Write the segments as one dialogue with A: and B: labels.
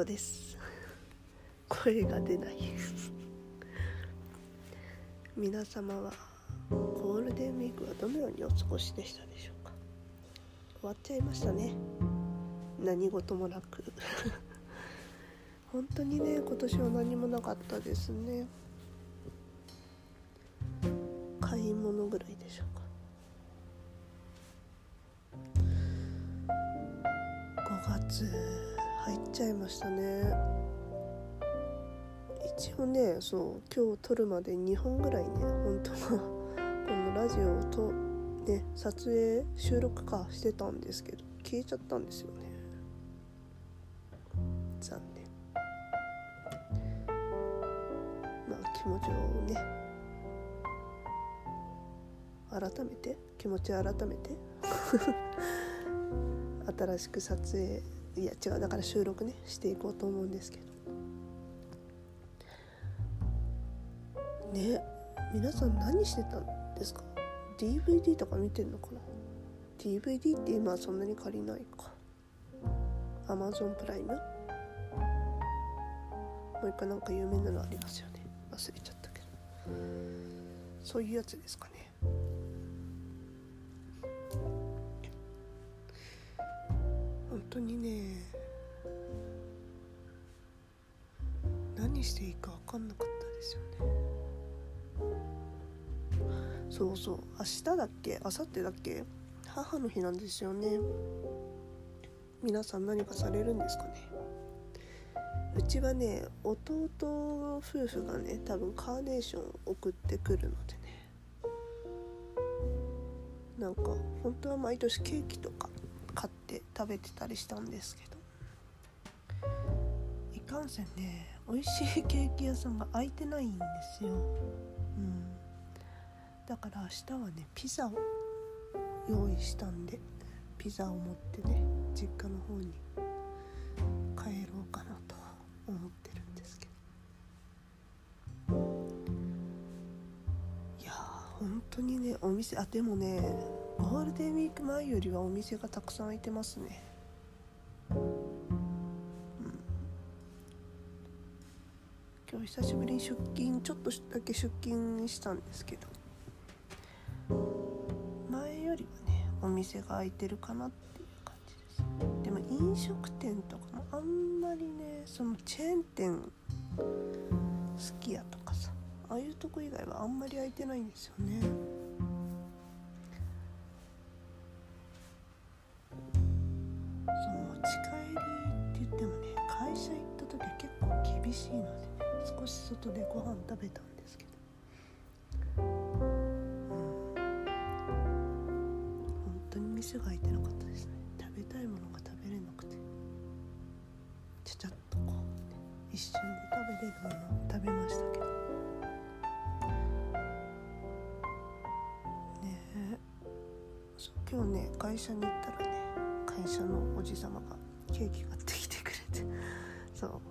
A: 子です。声が出ない。皆様はゴールデンウィークはどのようにお過ごしでしたでしょうか？終わっちゃいましたね。何事もなく。本当にね今年は何もなかったですね。買い物ぐらいでしょうか。5月入っちゃいましたね。一応ねそう今日撮るまで2本ぐらいね本当は。このラジオとね撮影収録かしてたんですけど消えちゃったんですよね。残念。まあ気持ちをね改めて気持ちを改めて 新しく撮影いや違うだから収録ねしていこうと思うんですけど。ね皆さん何してたんですか？DVD とか見てんのかな？DVD って今はそんなに借りないか。Amazon プライムもう一回なんか有名なのありますよね。忘れちゃったけど。そういうやつですかね。本当にね何していいか分かんなかったですよね。そうそう明日だっけ明後日だっけ母の日なんですよね。皆さん何かされるんですかね。うちはね弟夫婦がね多分カーネーション送ってくるのでね。なんか本当は毎年ケーキとか食べてたりしたんですけど。いかんせんね美味しいケーキ屋さんが開いてないんですよ、うん、だから明日はねピザを用意したんでピザを持ってね実家の方に帰ろうかなと思ってるんですけど。いやー本当にねお店あでもねゴールデンウィーク前よりはお店がたくさん開いてますね。うん。今日久しぶりに出勤ちょっとだけ出勤したんですけど。前よりはねお店が開いてるかなっていう感じです。でも飲食店とかもあんまりねそのチェーン店すき家とかさああいうとこ以外はあんまり開いてないんですよね。外でご飯食べたんですけど。うん。本当に店が開いてなかったですね。食べたいものが食べれなくて。ちゃちゃっとこう、一瞬で食べれるものを食べましたけど。ねえ。今日ね会社に行ったらね会社のおじ様がケーキ買ってきてくれて。そう。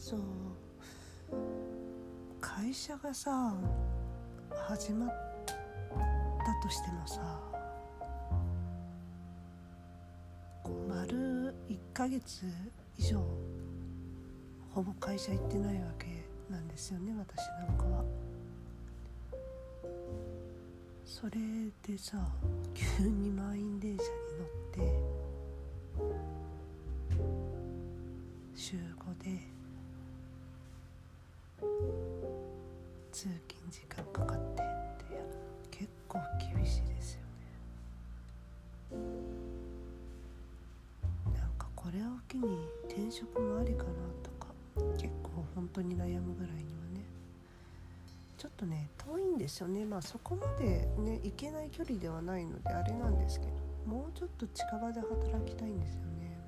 A: そう会社がさ始まったとしてもさ丸1ヶ月以上ほぼ会社行ってないわけなんですよね私なんかは。それでさ急に満員電車に乗って週5で通勤時間かかってってや結構厳しいですよね。なんかこれを機に転職もありかなとか結構本当に悩むぐらいにはねちょっとね遠いんですよね。まあそこまでね行けない距離ではないのであれなんですけどもうちょっと近場で働きたいんですよね。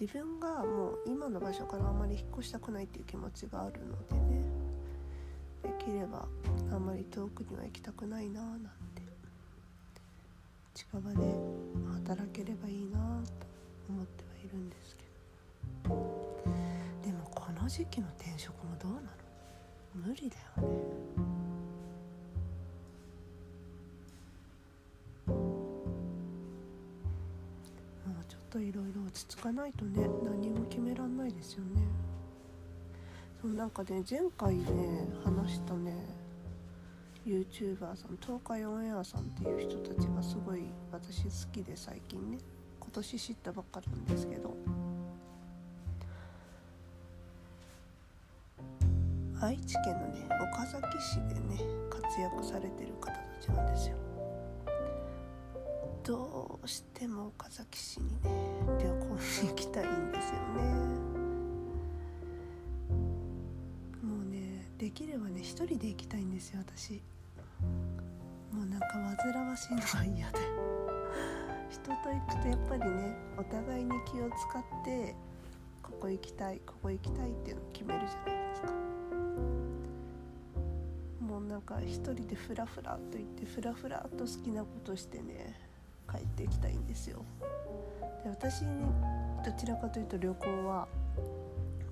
A: 自分がもう今の場所からあんまり引っ越したくないっていう気持ちがあるのでね。できればあんまり遠くには行きたくないななんて。近場で働ければいいなと思ってはいるんですけど。でもこの時期の転職もどうなの？無理だよね。といろ落ち着かないとね何も決めらんないですよね。そうなんかね前回ね話したね YouTuber さん東海オンエアさんっていう人たちがすごい私好きで最近ね今年知ったばっかなんですけど愛知県のね岡崎市でね活躍されてる方たちなんですよ。どうしても岡崎市にね旅行に行きたいんですよね。きたいんですよ私。もうなんか煩わしいのが嫌で。人と行くとやっぱりねお互いに気を使ってここ行きたいここ行きたいっていうのを決めるじゃないですか。もうなんか一人でフラフラと言ってフラフラと好きなことしてね帰っていきたいんですよ。で私どちらかというと旅行は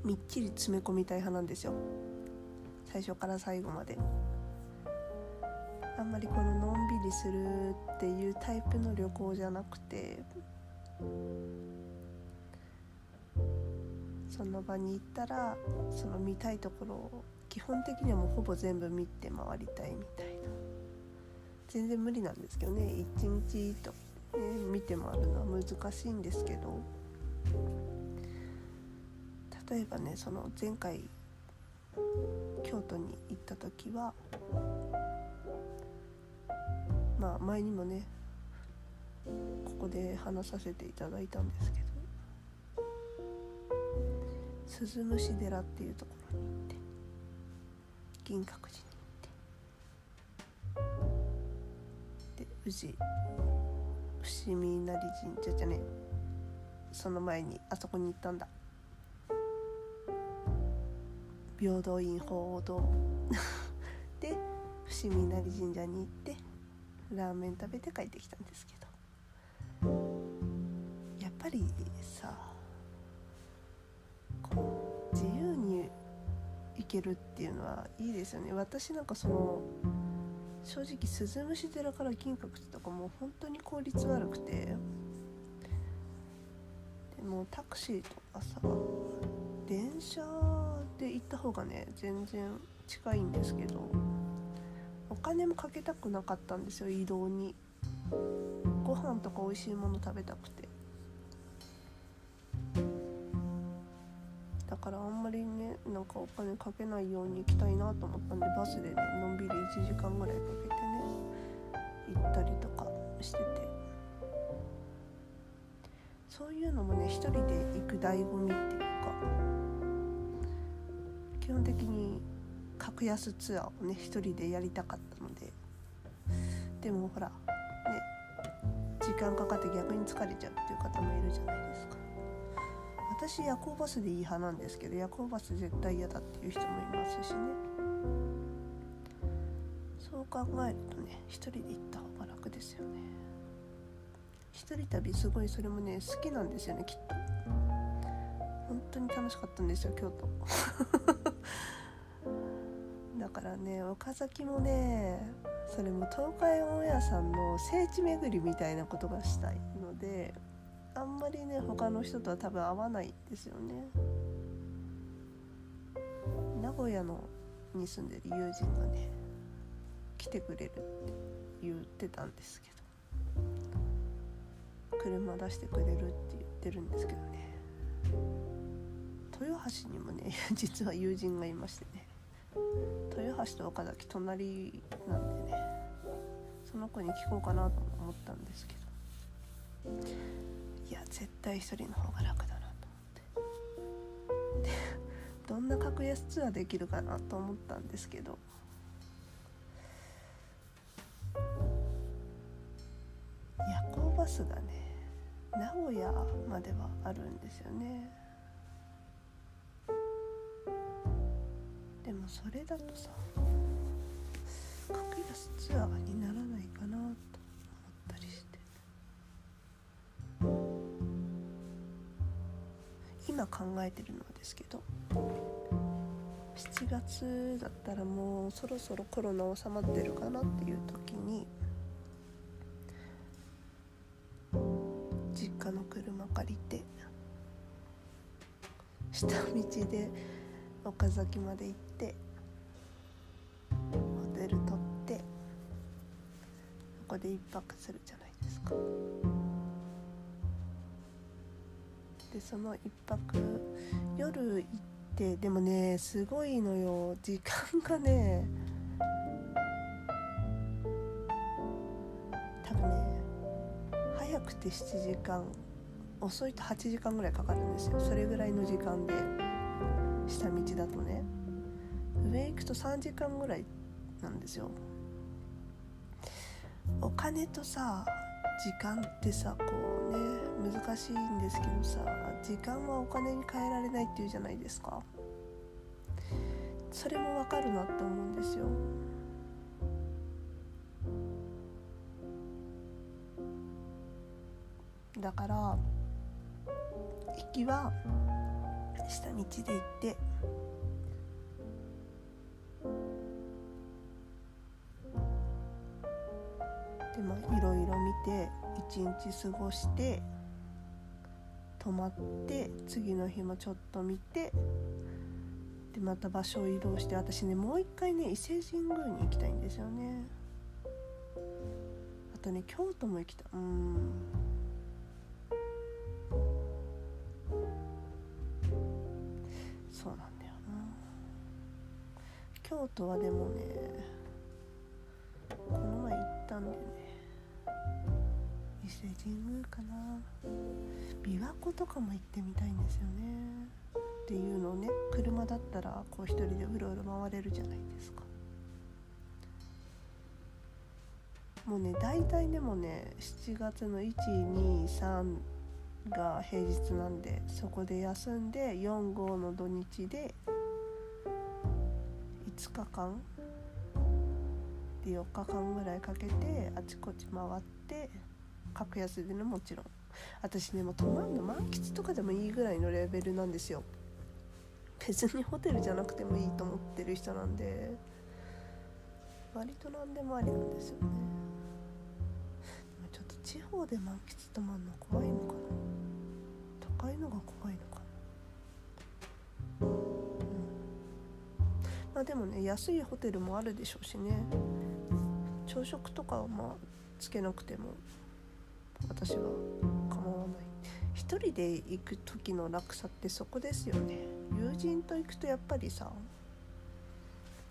A: みっちり詰め込みたい派なんですよ。最初から最後まで。あんまりこののんびりするっていうタイプの旅行じゃなくてその場に行ったらその見たいところを基本的にはもうほぼ全部見て回りたいみたいな。全然無理なんですけどね。一日と、ね、見て回るのは難しいんですけど。例えばねその前回京都に行った時はまあ前にもねここで話させていただいたんですけど鈴虫寺っていうところに行って銀閣寺に行ってで宇治伏見稲荷神社じゃねその前にあそこに行ったんだ。平等院鳳凰堂。で伏見稲荷神社に行ってラーメン食べて帰ってきたんですけど。やっぱりさこう自由に行けるっていうのはいいですよね。私なんかその正直鈴虫寺から金閣寺とかもう本当に効率悪くて。でもタクシーとかさ電車で行った方がね全然近いんですけどお金もかけたくなかったんですよ移動に。ご飯とか美味しいもの食べたくて。だからあんまりねなんかお金かけないように行きたいなと思ったんでバスでねのんびり1時間ぐらいかけてね行ったりとかしてて。そういうのもね一人で行く醍醐味っていうか。基本的に格安ツアーをね一人でやりたかったので。でもほらね時間かかって逆に疲れちゃうっていう方もいるじゃないですか。私夜行バスでいい派なんですけど夜行バス絶対嫌だっていう人もいますしね。そう考えるとね一人で行った方が楽ですよね。一人旅すごいそれもね好きなんですよねきっと。本当に楽しかったんですよ京都。からね岡崎もねそれも東海オンエアさんの聖地巡りみたいなことがしたいのであんまりね他の人とは多分合わないですよね。名古屋のに住んでる友人がね来てくれるって言ってたんですけど車出してくれるって言ってるんですけどね。豊橋にもね 実は友人がいましてね。豊橋と岡崎隣なんでね。その子に聞こうかなと思ったんですけど。いや絶対一人の方が楽だなと思って。でどんな格安ツアーできるかなと思ったんですけど。夜行バスがね名古屋まではあるんですよね。もそれだとさ格安ツアーにならないかなと思ったりして。今考えてるのはですけど7月だったらもうそろそろコロナ収まってるかなっていう時に実かの車借りて下道で岡崎まで行ってホテル取ってここで1泊するじゃないですか。でその1泊夜行ってでもねすごいのよ。時間がね多分ね早くて7時間遅いと8時間ぐらいかかるんですよ。それぐらいの時間で。下道だとね。上行くと3時間ぐらいなんですよ。お金とさ時間ってさこうね難しいんですけどさ時間はお金に換えられないっていうじゃないですか。それもわかるなって思うんですよ。だから行きは下道で行って。でまあいろいろ見て一日過ごして泊まって次の日もちょっと見てでまた場所を移動して私ねもう一回ね伊勢神宮に行きたいんですよね。あとね京都も行きたい。うん。京都はでもねこの前行ったんでね。伊勢神宮かな。琵琶湖とかも行ってみたいんですよね。っていうのをね車だったらこう一人でうろうろ回れるじゃないですか。もうね大体でもね7月の123が平日なんでそこで休んで45の土日で5日間で4日間ぐらいかけてあちこち回って格安でねもちろん。私ねもう泊まるの満喫とかでもいいぐらいのレベルなんですよ。別にホテルじゃなくてもいいと思ってる人なんで。割と何でもありなんですよね。ちょっと地方で満喫泊まるの怖いのかな。高いのが怖いのか。まあでもね安いホテルもあるでしょうしね。朝食とかはまあつけなくても私は構わない。一人で行く時の楽さってそこですよね。友人と行くとやっぱりさ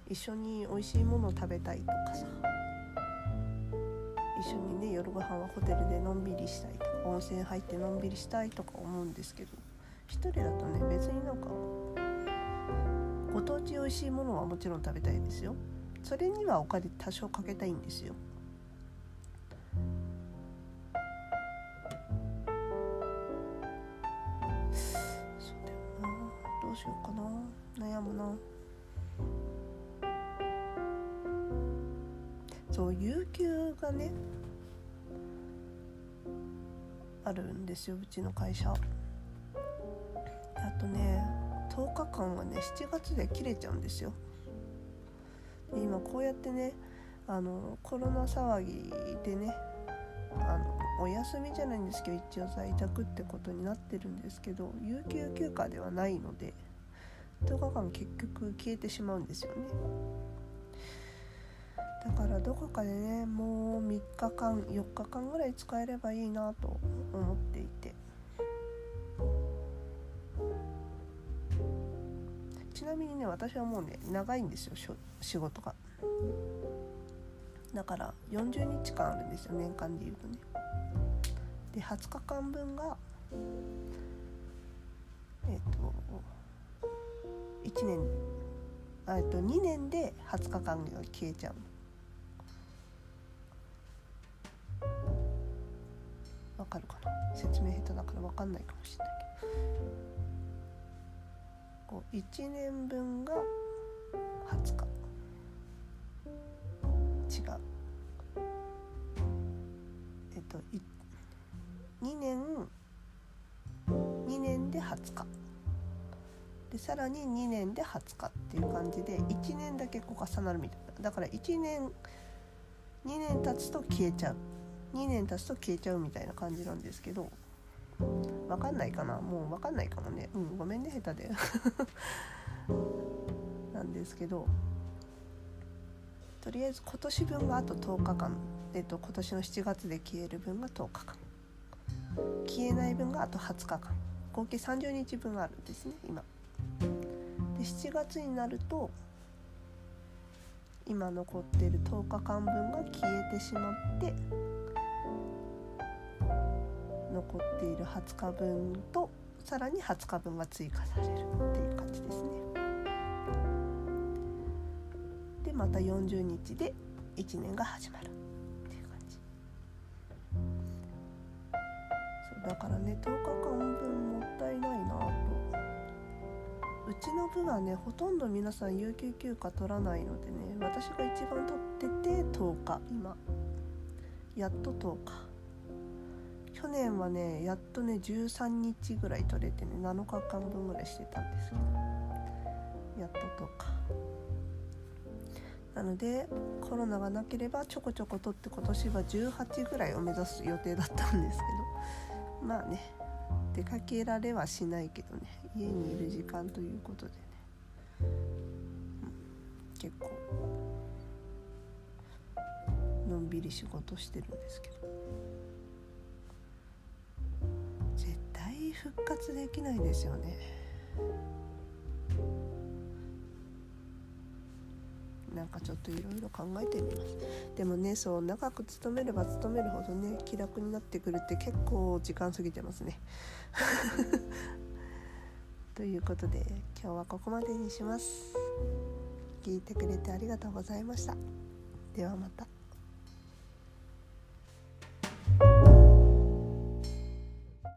A: 一緒に美味しいもの食べたいとかさ一緒にね夜ご飯はホテルでのんびりしたいとか温泉入ってのんびりしたいとか思うんですけど一人だとね別になんかご当地美味しいものはもちろん食べたいですよ。それにはお金多少かけたいんですよ。そうだよな。どうしようかな。悩むな。そう有給がねあるんですよ。うちの会社。あとね10日間はね7月で切れちゃうんですよ。で今こうやってねあのコロナ騒ぎでねあのお休みじゃないんですけど一応在宅ってことになってるんですけど有給休暇ではないので10日間結局消えてしまうんですよね。だからどこかでねもう3日間4日間ぐらい使えればいいなと思っていて。ちなみにね私はもうね長いんですよ仕事が。だから40日間あるんですよ年間でいうとね。で20日間分がえっ、と1年えっと2年で20日間が消えちゃう。わかるかな？説明下手だから分かんないかもしれないけど。こう1年分が20日。違う。えっと2年2年で20日。でさらに2年で20日っていう感じで1年だけこう重なるみたいな。だから1年2年経つと消えちゃう。2年経つと消えちゃうみたいな感じなんですけど。わかんないかな。もうわかんないかもね。うんごめんね下手で。なんですけどとりあえず今年分があと10日間。えっと今年の7月で消える分が10日間。消えない分があと20日間。合計30日分あるんですね今。で7月になると今残ってる10日間分が消えてしまって残っている20日分とさらに20日分が追加されるっていう感じですね。でまた40日で1年が始まるっていう感じ。そうだからね10日間分もったいないなと。うちの部はねほとんど皆さん有給休暇取らないのでね私が一番取ってて10日今やっと10日。去年はねやっとね13日ぐらい取れてね7日間分ぐらいしてたんですけどやっと10日なのでコロナがなければちょこちょこ取って今年は18ぐらいを目指す予定だったんですけど。まあね出かけられはしないけどね家にいる時間ということでね、うん、結構のんびり仕事してるんですけど。復活できないですよね。なんかちょっといろいろ考えてみます。でもねそう長く勤めれば勤めるほどね気楽になってくるって結構時間過ぎてますね。ということで今日はここまでにします。聞いてくれてありがとうございました。ではまた。